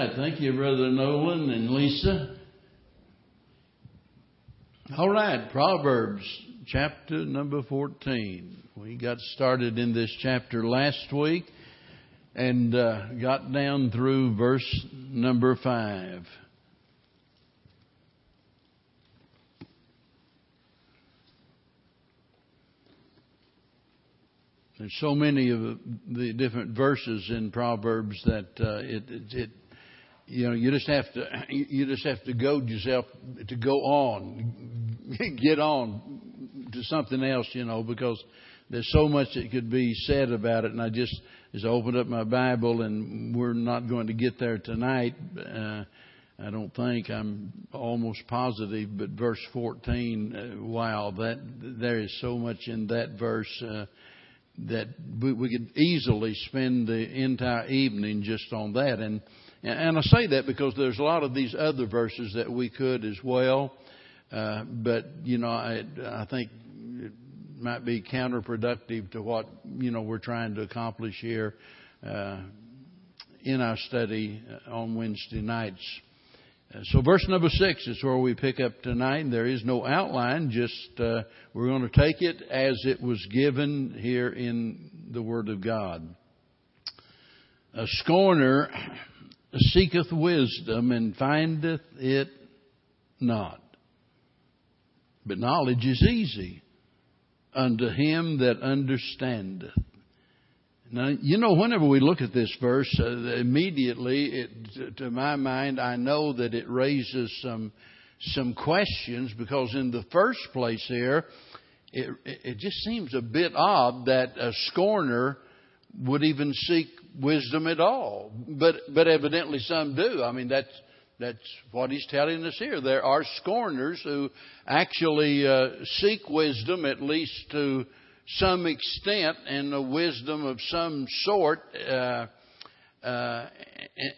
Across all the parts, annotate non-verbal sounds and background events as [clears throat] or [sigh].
right. Thank you, Brother Nolan and Lisa. All right. Proverbs chapter number 14. We got started in this chapter last week and uh, got down through verse number 5. There's so many of the different verses in Proverbs that uh, it, it, it, you know, you just have to, [clears throat] you just have to goad yourself to go on, [laughs] get on to something else, you know, because there's so much that could be said about it. And I just, as I opened up my Bible, and we're not going to get there tonight. Uh, I don't think I'm almost positive, but verse 14, uh, wow, that there is so much in that verse. Uh, that we, we could easily spend the entire evening just on that. And, and I say that because there's a lot of these other verses that we could as well. Uh, but, you know, I, I think it might be counterproductive to what, you know, we're trying to accomplish here, uh, in our study on Wednesday nights. So verse number six is where we pick up tonight. There is no outline, just uh, we're going to take it as it was given here in the Word of God. A scorner seeketh wisdom and findeth it not. But knowledge is easy unto him that understandeth. Now, you know, whenever we look at this verse, uh, immediately, it, to my mind, I know that it raises some some questions because, in the first place, here, it, it just seems a bit odd that a scorner would even seek wisdom at all. But but evidently, some do. I mean, that's that's what he's telling us here. There are scorners who actually uh, seek wisdom, at least to some extent and a wisdom of some sort. Uh, uh,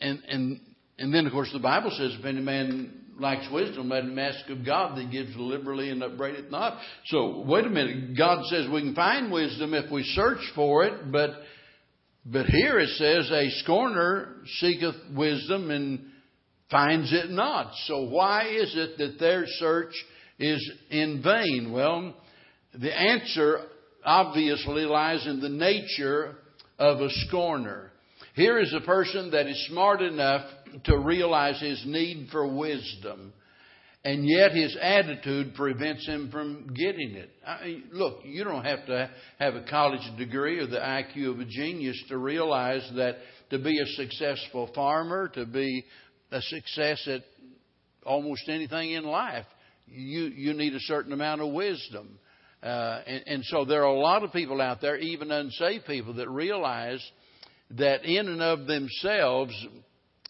and, and, and then, of course, the Bible says, if any man lacks wisdom, let him ask of God that gives liberally and upbraideth not. So, wait a minute. God says we can find wisdom if we search for it, but, but here it says, a scorner seeketh wisdom and finds it not. So why is it that their search is in vain? Well, the answer obviously lies in the nature of a scorner. Here is a person that is smart enough to realize his need for wisdom, and yet his attitude prevents him from getting it. I mean, look, you don't have to have a college degree or the IQ of a genius to realize that to be a successful farmer, to be a success at almost anything in life, you, you need a certain amount of wisdom. Uh, and, and so there are a lot of people out there, even unsaved people, that realize that in and of themselves,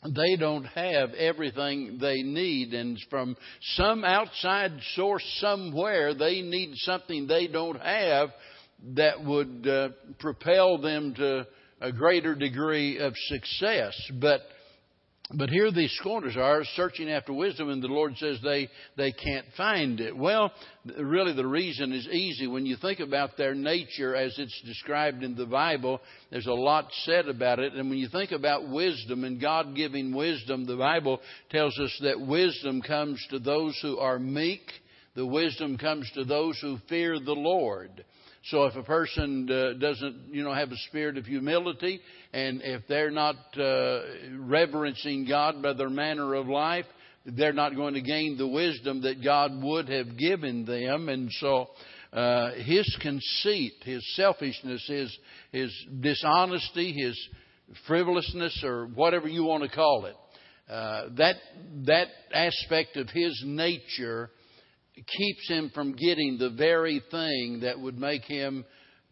they don't have everything they need. And from some outside source somewhere, they need something they don't have that would uh, propel them to a greater degree of success. But but here these scorners are searching after wisdom, and the Lord says they, they can't find it. Well, really the reason is easy. When you think about their nature as it's described in the Bible, there's a lot said about it. And when you think about wisdom and God giving wisdom, the Bible tells us that wisdom comes to those who are meek. The wisdom comes to those who fear the Lord. So if a person uh, doesn't, you know, have a spirit of humility, and if they're not uh, reverencing God by their manner of life, they're not going to gain the wisdom that God would have given them. And so uh, his conceit, his selfishness, his his dishonesty, his frivolousness, or whatever you want to call it, uh, that that aspect of his nature keeps him from getting the very thing that would make him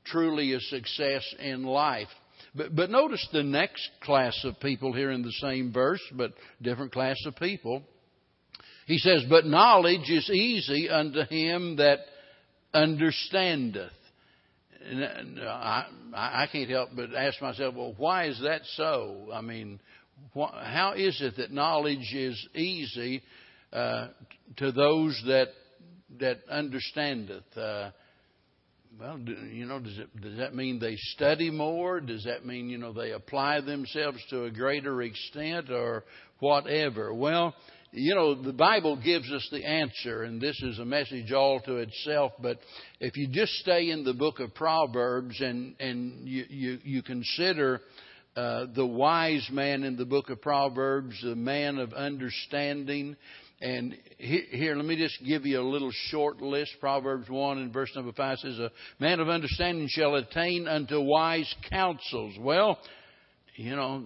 truly a success in life. But, but notice the next class of people here in the same verse, but different class of people. He says, But knowledge is easy unto him that understandeth. And I, I can't help but ask myself, well, why is that so? I mean, how is it that knowledge is easy uh, to those that that understandeth. Uh, well, do, you know, does it does that mean they study more? Does that mean you know they apply themselves to a greater extent, or whatever? Well, you know, the Bible gives us the answer, and this is a message all to itself. But if you just stay in the book of Proverbs and and you you, you consider uh, the wise man in the book of Proverbs, the man of understanding, and here, let me just give you a little short list. Proverbs 1 and verse number 5 says, A man of understanding shall attain unto wise counsels. Well, you know,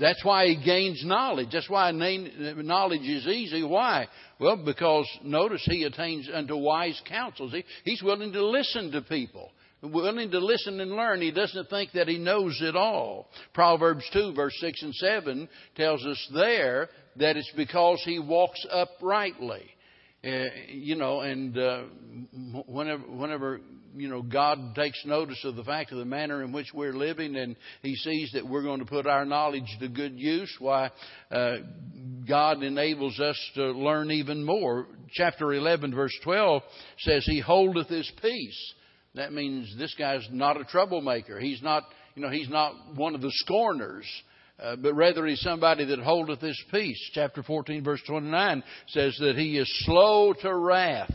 that's why he gains knowledge. That's why knowledge is easy. Why? Well, because notice he attains unto wise counsels. He, he's willing to listen to people, willing to listen and learn. He doesn't think that he knows it all. Proverbs 2, verse 6 and 7 tells us there that it's because he walks uprightly. Uh, you know, and uh, whenever, whenever you know God takes notice of the fact of the manner in which we're living, and He sees that we're going to put our knowledge to good use, why uh, God enables us to learn even more. Chapter 11, verse 12 says, "He holdeth His peace." That means this guy's not a troublemaker. He's not, you know, he's not one of the scorners. Uh, but rather he's somebody that holdeth his peace. Chapter 14, verse 29 says that he is slow to wrath.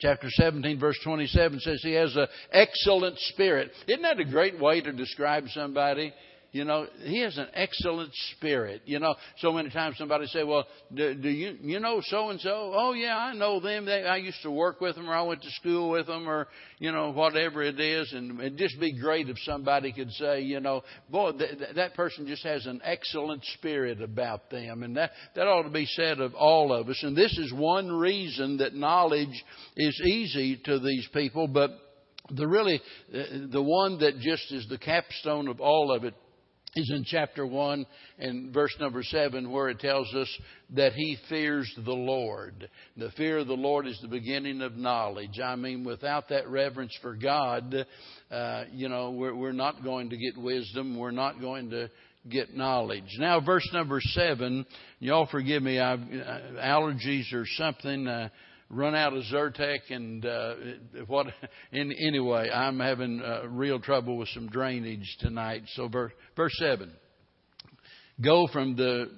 Chapter 17, verse 27 says he has an excellent spirit. Isn't that a great way to describe somebody? You know, he has an excellent spirit. You know, so many times somebody say, "Well, do, do you you know so and so?" Oh yeah, I know them. They, I used to work with them, or I went to school with them, or you know whatever it is. And it'd just be great if somebody could say, you know, boy, th- that person just has an excellent spirit about them, and that that ought to be said of all of us. And this is one reason that knowledge is easy to these people, but the really the one that just is the capstone of all of it is in chapter 1 and verse number 7 where it tells us that he fears the Lord. The fear of the Lord is the beginning of knowledge. I mean, without that reverence for God, uh, you know, we're, we're not going to get wisdom. We're not going to get knowledge. Now, verse number 7, y'all forgive me, I've, uh, allergies or something. Uh, run out of Zyrtec and uh, what. In, anyway, I'm having uh, real trouble with some drainage tonight. So verse, verse seven. Go from the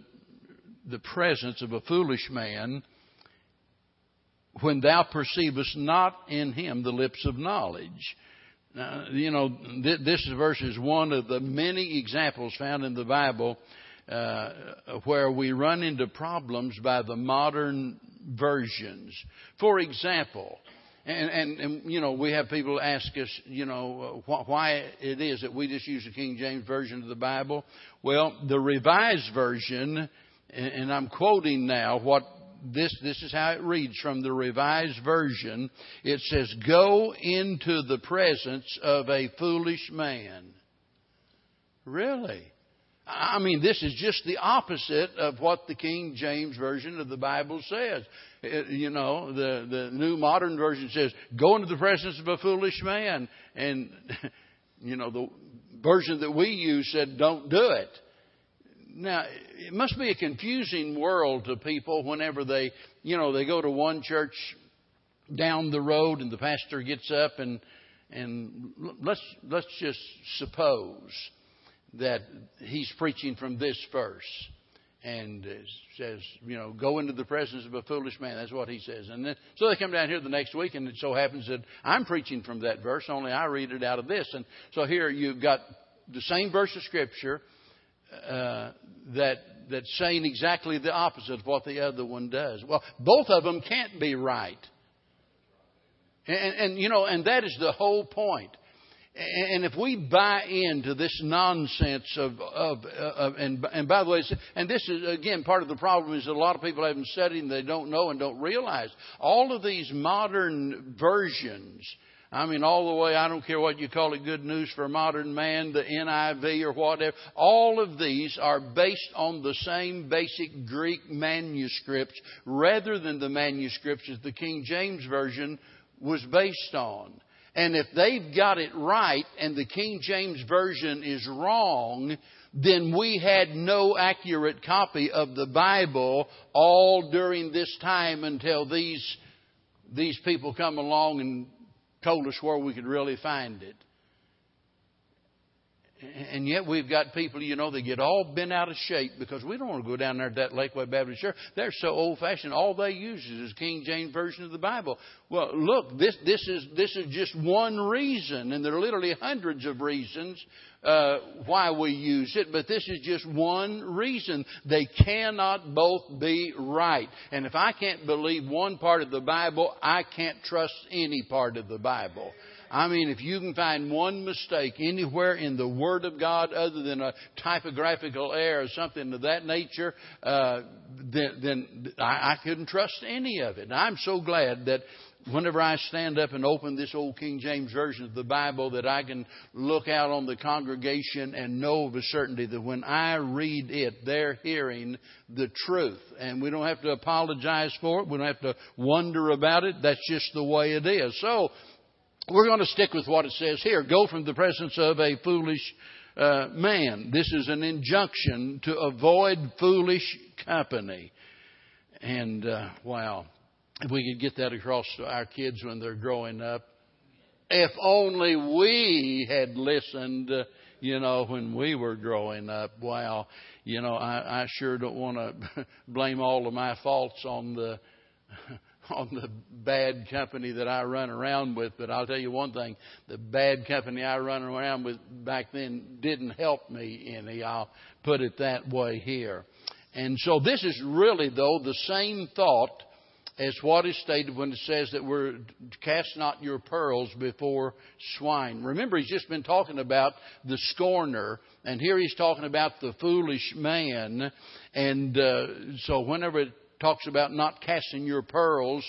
the presence of a foolish man when thou perceivest not in him the lips of knowledge. Now, you know, th- this verse is one of the many examples found in the Bible uh, where we run into problems by the modern versions. For example, and, and, and, you know, we have people ask us, you know, wh- why it is that we just use the King James Version of the Bible. Well, the Revised Version, and, and I'm quoting now what this, this is how it reads from the Revised Version. It says, Go into the presence of a foolish man. Really? I mean, this is just the opposite of what the King James Version of the Bible says. It, you know, the, the New Modern Version says, go into the presence of a foolish man. And, [laughs] you know, the version that we use said, don't do it. Now, it must be a confusing world to people whenever they, you know, they go to one church down the road and the pastor gets up and, and let's, let's just suppose that he's preaching from this verse and says, you know, go into the presence of a foolish man. That's what he says. And then, so they come down here the next week, and it so happens that I'm preaching from that verse, only I read it out of this. And so here you've got the same verse of Scripture uh, that that's saying exactly the opposite of what the other one does. Well, both of them can't be right. And, and you know, and that is the whole point. And if we buy into this nonsense of, of, of and, and by the way, and this is again part of the problem is that a lot of people haven't studied and they don't know and don't realize all of these modern versions. I mean, all the way, I don't care what you call it, good news for a modern man, the NIV or whatever. All of these are based on the same basic Greek manuscripts rather than the manuscripts that the King James Version was based on. And if they've got it right and the King James Version is wrong, then we had no accurate copy of the Bible all during this time until these, these people come along and told us where we could really find it. And yet we've got people, you know, they get all bent out of shape because we don't want to go down there to that Lakeway Baptist Church. They're so old fashioned. All they use is King James Version of the Bible. Well, look, this, this is, this is just one reason, and there are literally hundreds of reasons, uh, why we use it, but this is just one reason. They cannot both be right. And if I can't believe one part of the Bible, I can't trust any part of the Bible. I mean, if you can find one mistake anywhere in the Word of God other than a typographical error or something of that nature, uh, then, then I, I couldn't trust any of it. And I'm so glad that whenever I stand up and open this old King James Version of the Bible, that I can look out on the congregation and know of a certainty that when I read it, they're hearing the truth. And we don't have to apologize for it. We don't have to wonder about it. That's just the way it is. So, we're going to stick with what it says here. Go from the presence of a foolish uh, man. This is an injunction to avoid foolish company. And uh, wow, if we could get that across to our kids when they're growing up. If only we had listened, uh, you know, when we were growing up. Wow, you know, I, I sure don't want to [laughs] blame all of my faults on the [laughs] on the bad company that I run around with, but I'll tell you one thing: the bad company I run around with back then didn't help me any. I'll put it that way here. And so this is really, though, the same thought as what is stated when it says that we're cast not your pearls before swine. Remember, he's just been talking about the scorner, and here he's talking about the foolish man. And uh, so, whenever it talks about not casting your pearls,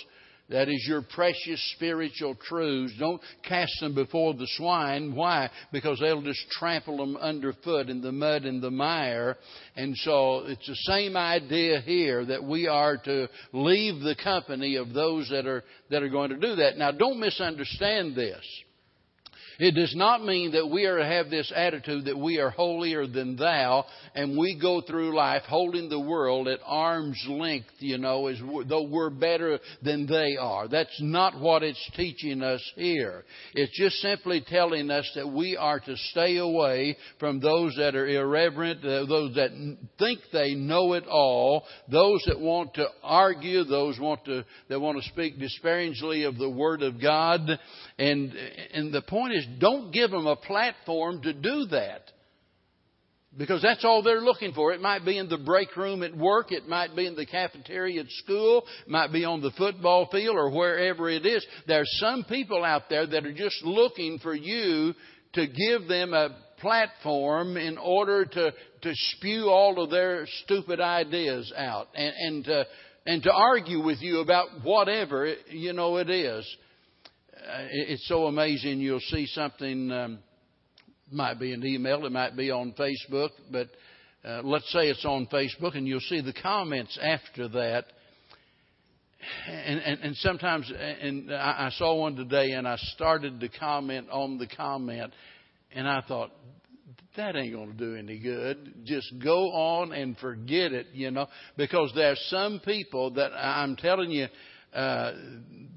that is your precious spiritual truths. Don't cast them before the swine. Why? Because they'll just trample them underfoot in the mud and the mire. And so it's the same idea here that we are to leave the company of those that are, that are going to do that. Now don't misunderstand this. It does not mean that we are to have this attitude that we are holier than thou and we go through life holding the world at arm's length, you know, as though we're better than they are. That's not what it's teaching us here. It's just simply telling us that we are to stay away from those that are irreverent, uh, those that think they know it all, those that want to argue, those want to, that want to speak disparagingly of the Word of God. And, and the point is don't give them a platform to do that. Because that's all they're looking for. It might be in the break room at work, it might be in the cafeteria at school, it might be on the football field or wherever it is. There's some people out there that are just looking for you to give them a platform in order to, to spew all of their stupid ideas out and, and, to, and to argue with you about whatever, you know, it is. Uh, it's so amazing. You'll see something, um, might be an email, it might be on Facebook, but uh, let's say it's on Facebook, and you'll see the comments after that. And, and, and sometimes, and I, saw one today, and I started to comment on the comment, and I thought, that ain't going to do any good. Just go on and forget it, you know, because there's some people that I'm telling you, uh,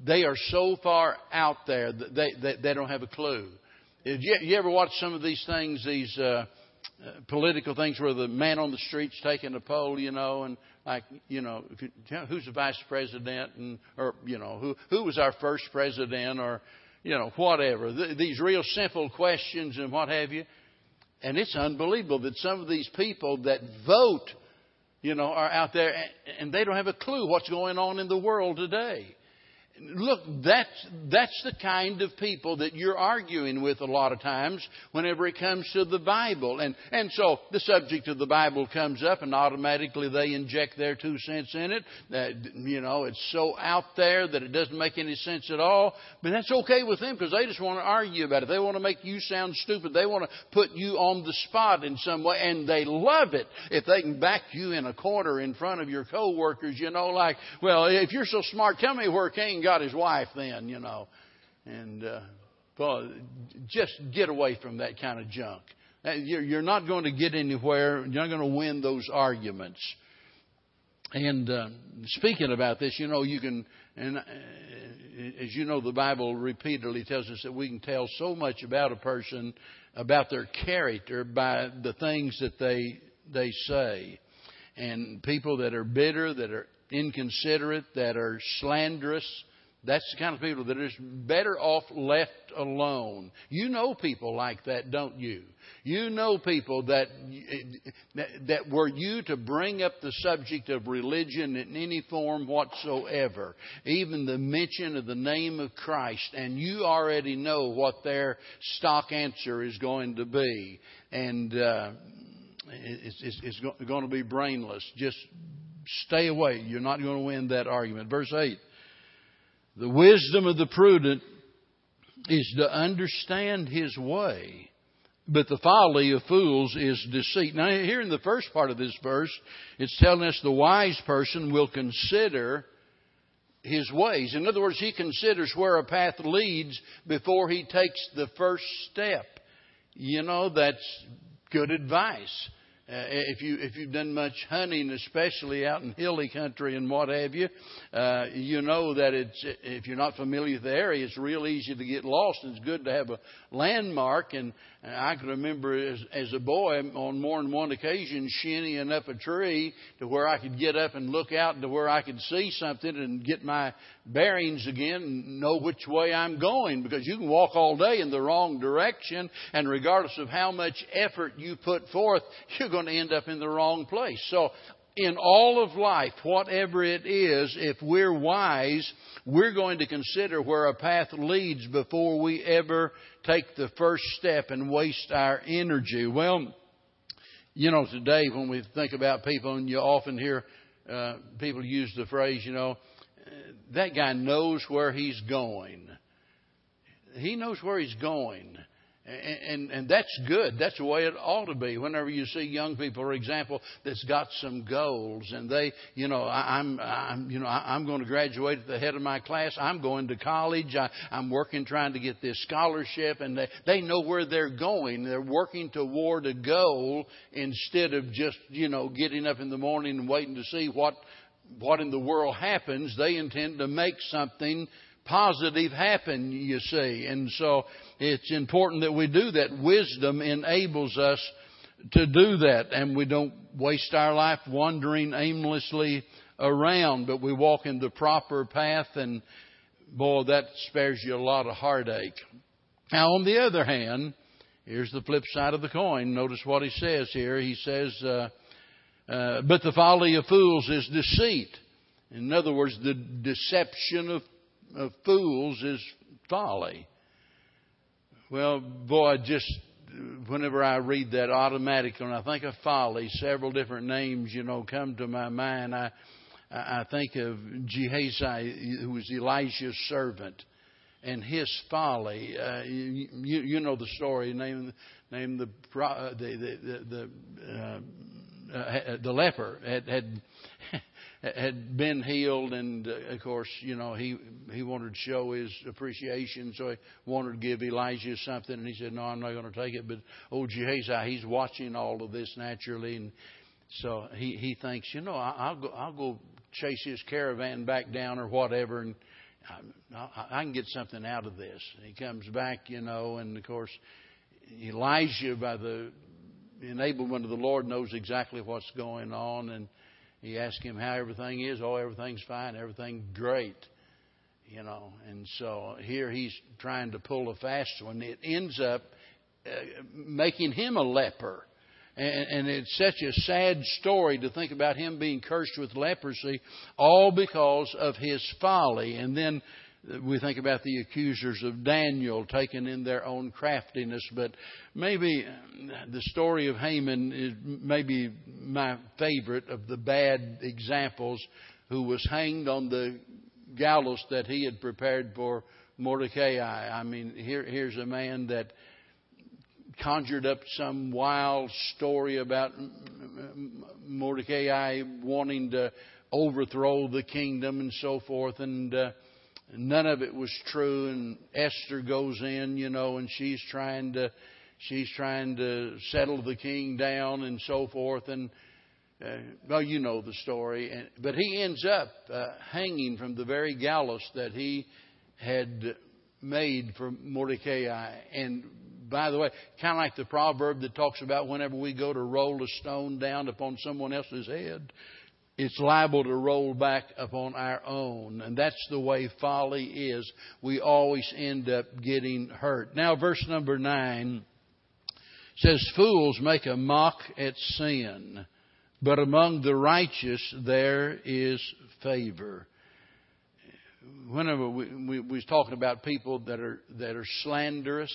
they are so far out there that they, they, they don't have a clue. You, you ever watch some of these things, these uh, uh, political things where the man on the street's taking a poll, you know, and like, you know, if you, who's the vice president, and or you know, who who was our first president, or you know, whatever. Th- these real simple questions and what have you. And it's unbelievable that some of these people that vote you know, are out there and, and they don't have a clue what's going on in the world today. Look, that's, that's the kind of people that you're arguing with a lot of times whenever it comes to the Bible. And, and so the subject of the Bible comes up and automatically they inject their two cents in it. That, you know, it's so out there that it doesn't make any sense at all. But that's okay with them because they just want to argue about it. They want to make you sound stupid. They want to put you on the spot in some way and they love it if they can back you in a corner in front of your coworkers, you know, like, well, if you're so smart, tell me where Cain got his wife then, you know. And uh, just get away from that kind of junk. You're not going to get anywhere. You're not going to win those arguments. And uh, speaking about this, you know, you can, and uh, as you know, the Bible repeatedly tells us that we can tell so much about a person, about their character, by the things that they they say. And people that are bitter, that are inconsiderate, that are slanderous, that's the kind of people that are better off left alone. You know people like that, don't you? You know people that, that were you to bring up the subject of religion in any form whatsoever, even the mention of the name of Christ, and you already know what their stock answer is going to be. And, uh, it's, it's, it's going to be brainless. Just stay away. You're not going to win that argument. Verse 8. The wisdom of the prudent is to understand his way, but the folly of fools is deceit. Now, here in the first part of this verse, it's telling us the wise person will consider his ways. In other words, he considers where a path leads before he takes the first step. You know, that's good advice. Uh, if you if you've done much hunting, especially out in hilly country and what have you, uh, you know that it's if you're not familiar with the area, it's real easy to get lost. It's good to have a landmark. And I can remember as, as a boy on more than one occasion shinnying up a tree to where I could get up and look out to where I could see something and get my bearings again and know which way I'm going because you can walk all day in the wrong direction and regardless of how much effort you put forth, you're going to end up in the wrong place. So in all of life, whatever it is, if we're wise, we're going to consider where a path leads before we ever take the first step and waste our energy. Well, you know, today when we think about people, and you often hear uh, people use the phrase, you know, that guy knows where he's going. He knows where he's going. And, and, and that's good. That's the way it ought to be. Whenever you see young people, for example, that's got some goals, and they, you know, I, I'm, I'm, you know, I, I'm going to graduate at the head of my class. I'm going to college. I, I'm working trying to get this scholarship, and they, they know where they're going. They're working toward a goal instead of just, you know, getting up in the morning and waiting to see what, what in the world happens. They intend to make something positive happen, you see. And so it's important that we do that. Wisdom enables us to do that, and we don't waste our life wandering aimlessly around, but we walk in the proper path, and boy, that spares you a lot of heartache. Now, on the other hand, here's the flip side of the coin. Notice what he says here. He says, uh, uh, But the folly of fools is deceit. In other words, the deception of of fools is folly. Well, boy, just whenever I read that automatically, when I think of folly, several different names, you know, come to my mind. I I think of Gehazi, who was Elijah's servant, and his folly. Uh, you, you know the story. Name name the the the the, uh, uh, the leper had had [laughs] had been healed, and uh, of course, you know, he he wanted to show his appreciation, so he wanted to give Elijah something, and he said, "No, I'm not going to take it." But old Gehazi, he's watching all of this naturally, and so he he thinks, you know, I'll go I'll go chase his caravan back down or whatever, and I, I can get something out of this. And he comes back, you know, and of course, Elijah, by the enablement of the Lord, knows exactly what's going on, and he asked him how everything is. Oh, everything's fine. Everything's great. You know, and so here he's trying to pull a fast one. It ends up uh, making him a leper. And, and it's such a sad story to think about him being cursed with leprosy, all because of his folly. And then we think about the accusers of Daniel taken in their own craftiness, but maybe the story of Haman is maybe my favorite of the bad examples who was hanged on the gallows that he had prepared for Mordecai. I mean, here, here's a man that conjured up some wild story about Mordecai wanting to overthrow the kingdom and so forth, and uh, none of it was true. And Esther goes in, you know, and she's trying to she's trying to settle the king down and so forth. And uh, well, you know the story. And, but he ends up uh, hanging from the very gallows that he had made for Mordecai. And by the way, kind of like the proverb that talks about whenever we go to roll a stone down upon someone else's head, it's liable to roll back upon our own. And that's the way folly is. We always end up getting hurt. Now, verse number nine says, Fools make a mock at sin, but among the righteous there is favor. Whenever we, we, we was talking about people that are, that are slanderous,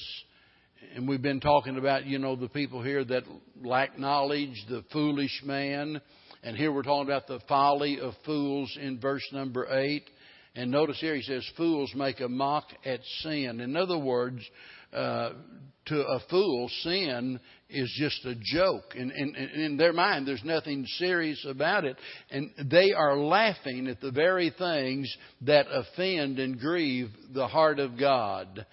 and we've been talking about, you know, the people here that lack knowledge, the foolish man, and here we're talking about the folly of fools in verse number 8. And notice here he says, Fools make a mock at sin. In other words, uh, to a fool, sin is just a joke. In, in, in their mind, there's nothing serious about it. And they are laughing at the very things that offend and grieve the heart of God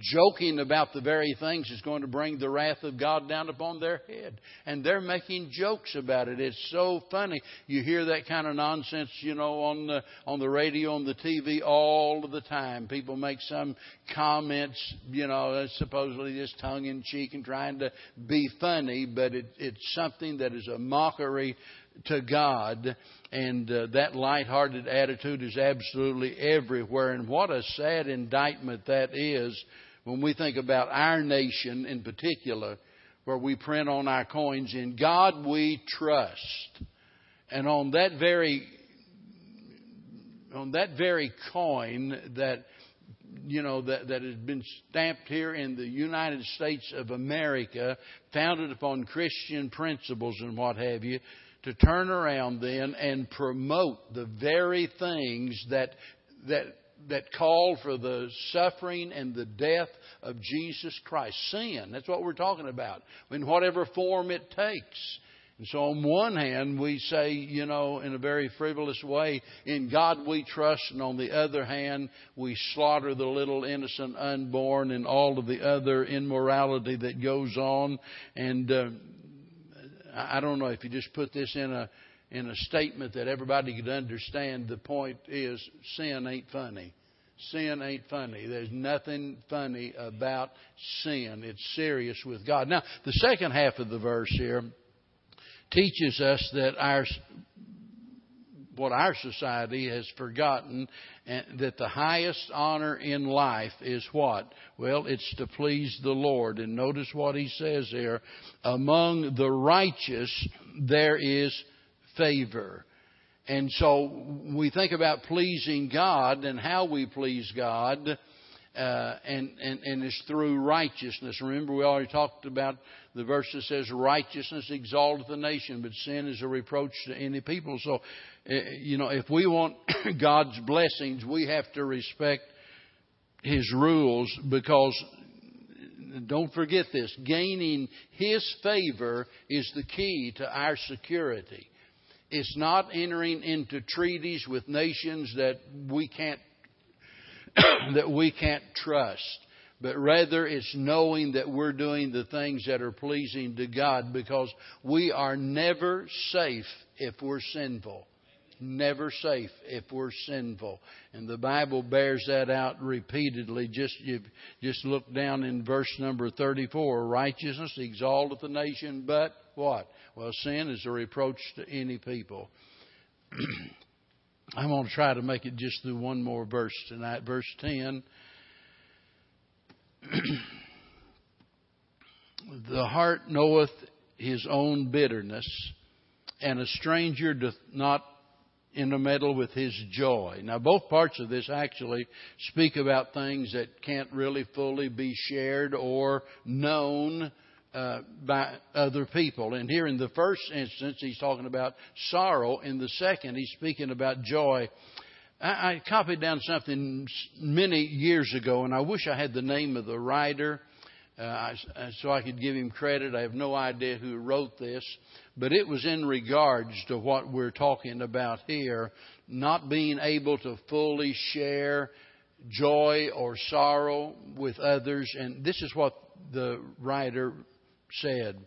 joking about the very things that's going to bring the wrath of God down upon their head. And they're making jokes about it. It's so funny. You hear that kind of nonsense, you know, on the on the radio, on the TV all of the time. People make some comments, you know, supposedly just tongue in cheek and trying to be funny, but it, it's something that is a mockery to God. And uh, that light-hearted attitude is absolutely everywhere. And what a sad indictment that is when we think about our nation in particular, where we print on our coins, in God we trust. And on that very on that very coin that you know that, that has been stamped here in the United States of America, founded upon Christian principles and what have you, to turn around then and promote the very things that that that called for the suffering and the death of Jesus Christ. Sin, that's what we're talking about, in whatever form it takes. And so, on one hand, we say, you know, in a very frivolous way, in God we trust, and on the other hand, we slaughter the little innocent unborn and all of the other immorality that goes on. And uh, I don't know if you just put this in a in a statement that everybody could understand. The point is, sin ain't funny. Sin ain't funny. There's nothing funny about sin. It's serious with God. Now, the second half of the verse here teaches us that our what our society has forgotten that the highest honor in life is what? Well, it's to please the Lord. And notice what he says here. Among the righteous there is favor. And so we think about pleasing God and how we please God. Uh, and, and, and it's through righteousness. Remember, we already talked about the verse that says, Righteousness exalteth the nation, but sin is a reproach to any people. So, uh, you know, if we want [coughs] God's blessings, we have to respect His rules because, don't forget this, gaining His favor is the key to our security. It's not entering into treaties with nations that we can't [coughs] that we can't trust, but rather it's knowing that we're doing the things that are pleasing to God because we are never safe if we're sinful. Never safe if we're sinful. And the Bible bears that out repeatedly. Just, you, just look down in verse number 34. Righteousness exalteth the nation, but what? Well, sin is a reproach to any people. [clears throat] I'm going to try to make it just through one more verse tonight. Verse 10. [clears throat] the heart knoweth his own bitterness, and a stranger doth not intermeddle with his joy. Now, both parts of this actually speak about things that can't really fully be shared or known uh, by other people. And here in the first instance, he's talking about sorrow. In the second, he's speaking about joy. I, I copied down something many years ago, and I wish I had the name of the writer. Uh, so I could give him credit. I have no idea who wrote this, but it was in regards to what we're talking about here, not being able to fully share joy or sorrow with others. And this is what the writer said,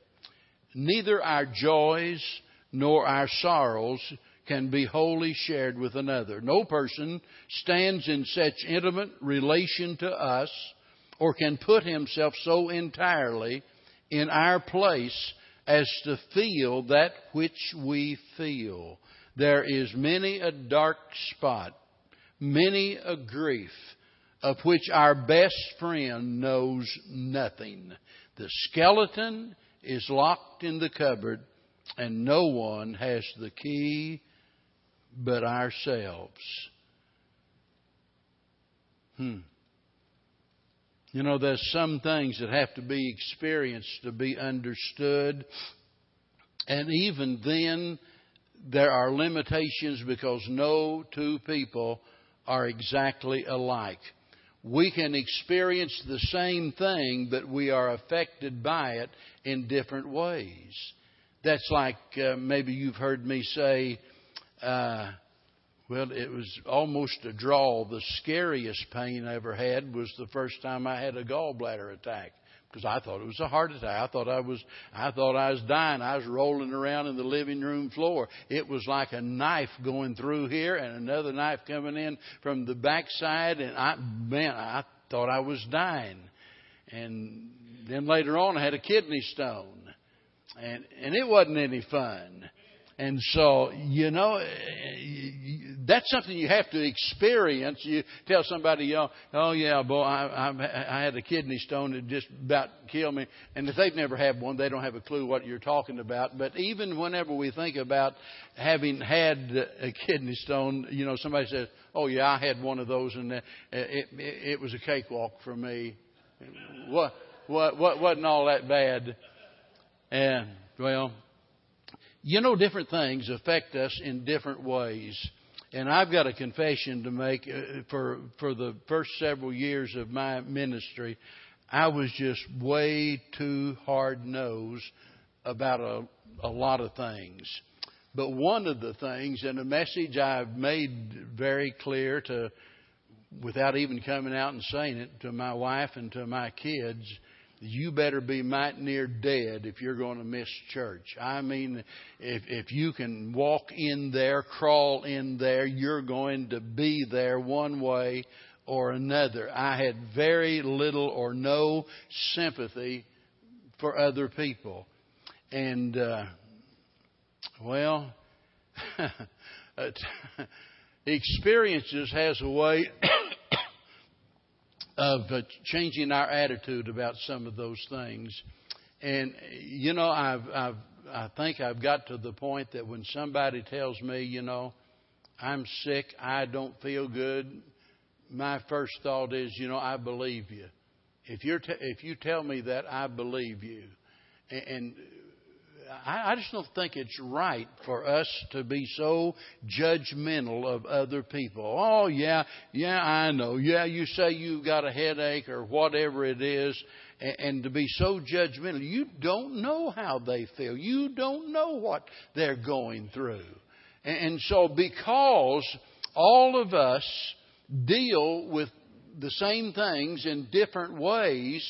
Neither our joys nor our sorrows can be wholly shared with another. No person stands in such intimate relation to us or can put himself so entirely in our place as to feel that which we feel. There is many a dark spot, many a grief of which our best friend knows nothing. The skeleton is locked in the cupboard and no one has the key but ourselves. Hmm. You know, there's some things that have to be experienced to be understood. And even then, there are limitations because no two people are exactly alike. We can experience the same thing, but we are affected by it in different ways. That's like uh, maybe you've heard me say, uh, well, it was almost a draw. The scariest pain I ever had was the first time I had a gallbladder attack because I thought it was a heart attack. I thought I was I thought I was dying. I was rolling around in the living room floor. It was like a knife going through here and another knife coming in from the backside and I man, I thought I was dying. And then later on I had a kidney stone. And and it wasn't any fun. And so, you know, eh, eh, that's something you have to experience. You tell somebody, know, oh yeah, boy, I, I, I had a kidney stone that just about killed me. And if they've never had one, they don't have a clue what you're talking about. But even whenever we think about having had a kidney stone, you know, somebody says, oh yeah, I had one of those and eh, it, it, it was a cakewalk for me. What, what, what wasn't all that bad. And, well, you know, different things affect us in different ways. And I've got a confession to make. Uh, for for the first several years of my ministry, I was just way too hard nosed about a, a lot of things. But one of the things, and a message I've made very clear to, without even coming out and saying it, to my wife and to my kids, you better be mighty near dead if you're going to miss church. I mean, if, if you can walk in there, crawl in there, you're going to be there one way or another. I had very little or no sympathy for other people. And, uh, well, [laughs] [laughs] experiences has a way of uh, changing our attitude about some of those things. And you know, I've, I've, I think I've got to the point that when somebody tells me, you know, I'm sick, I don't feel good, my first thought is, you know, I believe you. If you're t- if you tell me that, I believe you. And, and I, I just don't think it's right for us to be so judgmental of other people. Oh, yeah, yeah, I know. Yeah, you say you've got a headache or whatever it is, and, and to be so judgmental. You don't know how they feel, you don't know what they're going through. And, and so, because all of us deal with the same things in different ways,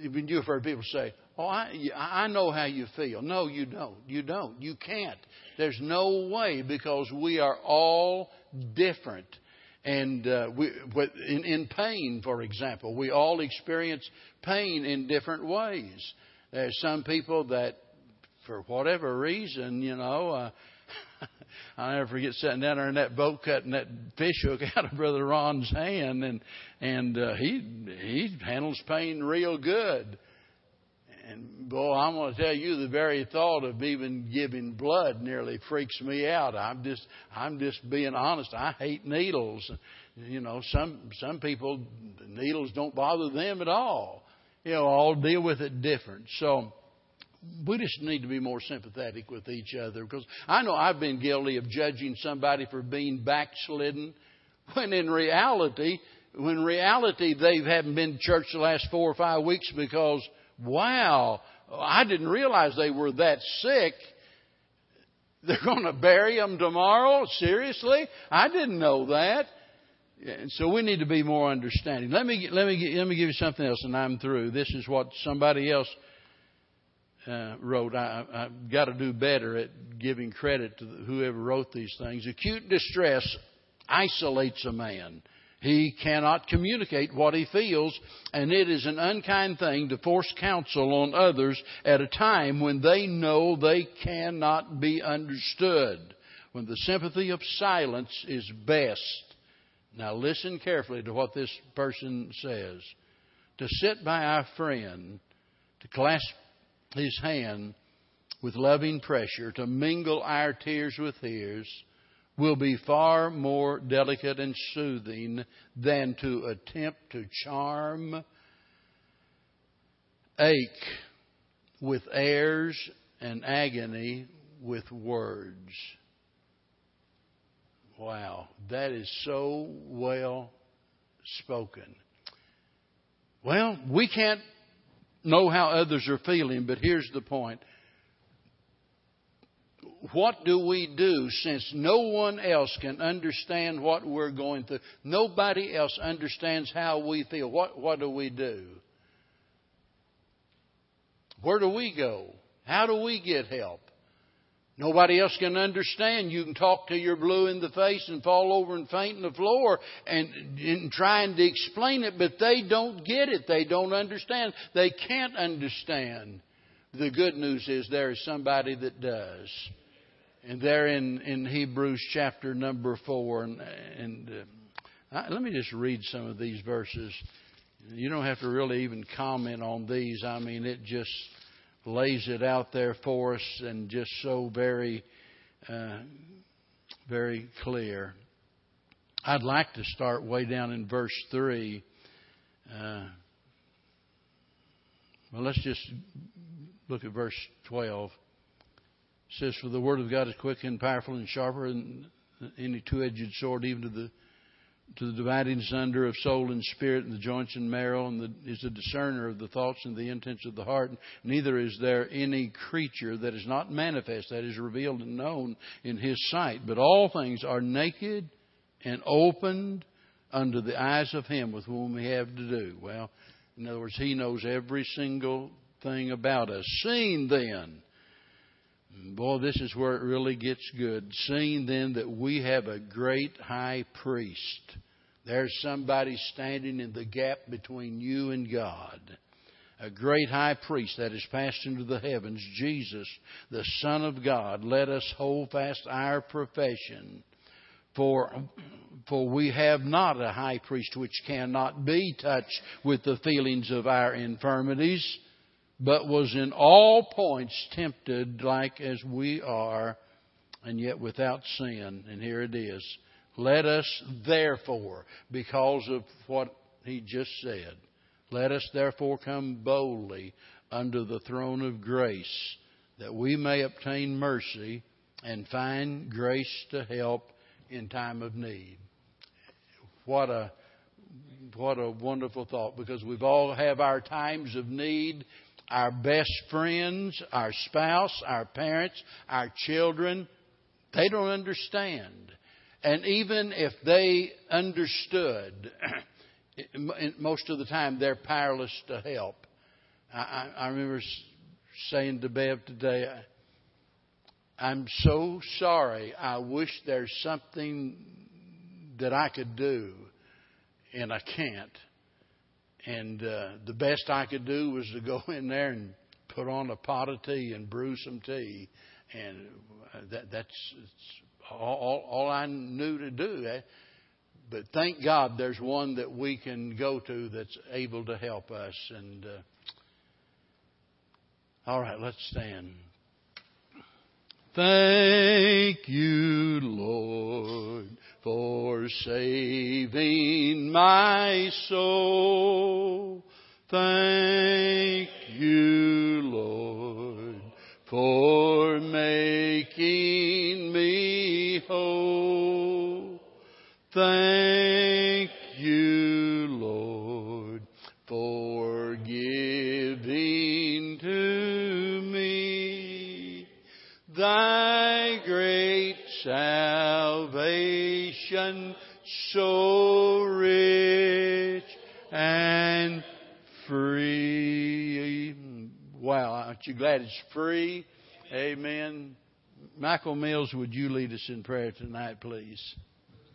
you've heard people say, Oh, I, I know how you feel. No, you don't. You don't. You can't. There's no way because we are all different. And uh, we, in, in pain, for example, we all experience pain in different ways. There's some people that, for whatever reason, you know, uh, [laughs] I'll never forget sitting down there in that boat cutting that fish hook [laughs] out of Brother Ron's hand, and and uh, he he handles pain real good. And boy, I'm going to tell you, the very thought of even giving blood nearly freaks me out. I'm just, I'm just being honest. I hate needles. You know, some some people needles don't bother them at all. You know, all deal with it different. So we just need to be more sympathetic with each other because I know I've been guilty of judging somebody for being backslidden when in reality, when reality they haven't been to church the last four or five weeks because Wow, I didn't realize they were that sick. They're [laughs] going to bury them tomorrow? Seriously? I didn't know that. And so we need to be more understanding. Let me let me let me give you something else, and I'm through. This is what somebody else uh, wrote. I, I've got to do better at giving credit to whoever wrote these things. Acute distress isolates a man. He cannot communicate what he feels, and it is an unkind thing to force counsel on others at a time when they know they cannot be understood, when the sympathy of silence is best. Now listen carefully to what this person says. To sit by our friend, to clasp his hand with loving pressure, to mingle our tears with his, will be far more delicate and soothing than to attempt to charm, ache with airs, and agony with words. Wow, that is so well spoken. Well, we can't know how others are feeling, but here's the point what do we do since no one else can understand what we're going through? Nobody else understands how we feel. What, what do we do? Where do we go? How do we get help? Nobody else can understand. You can talk till you're blue in the face and fall over and faint on the floor and, and trying to explain it, but they don't get it. They don't understand. They can't understand. The good news is there is somebody that does. And there in, in Hebrews chapter number four, and, and uh, let me just read some of these verses. You don't have to really even comment on these. I mean, it just lays it out there for us and just so very, uh, very clear. I'd like to start way down in verse 3. Uh, well, let's just look at verse 12 says, For the word of God is quick and powerful and sharper than any two edged sword, even to the to the dividing asunder of soul and spirit and the joints and marrow, and the, is a discerner of the thoughts and the intents of the heart. Neither is there any creature that is not manifest, that is revealed and known in His sight. But all things are naked and opened under the eyes of Him with whom we have to do. Well, in other words, He knows every single thing about us. Seen then Boy, this is where it really gets good. Seeing then that we have a great high priest, there's somebody standing in the gap between you and God. A great high priest that has passed into the heavens, Jesus, the Son of God. Let us hold fast our profession. For, for we have not a high priest which cannot be touched with the feelings of our infirmities but was in all points tempted like as we are, and yet without sin. And here it is. Let us therefore, because of what he just said, let us therefore come boldly under the throne of grace, that we may obtain mercy and find grace to help in time of need. What a what a wonderful thought because we've all have our times of need our best friends, our spouse, our parents, our children, they don't understand. And even if they understood, [clears throat] most of the time they're powerless to help. I, I remember saying to Bev today, I'm so sorry. I wish there's something that I could do, and I can't. And uh, the best I could do was to go [laughs] in there and put on a pot of tea and brew some tea, and uh, that, that's all, all I knew to do. Eh? But thank God there's one that we can go to that's able to help us. And uh, all right, let's stand. Thank you, Lord for saving my soul. Thank you, Lord, for making me whole. Thank you, Lord, for giving to me thy great salvation salvation so rich and free. Wow, Aren't you glad it's free? Amen. Michael Mills, would you lead us in prayer tonight, please?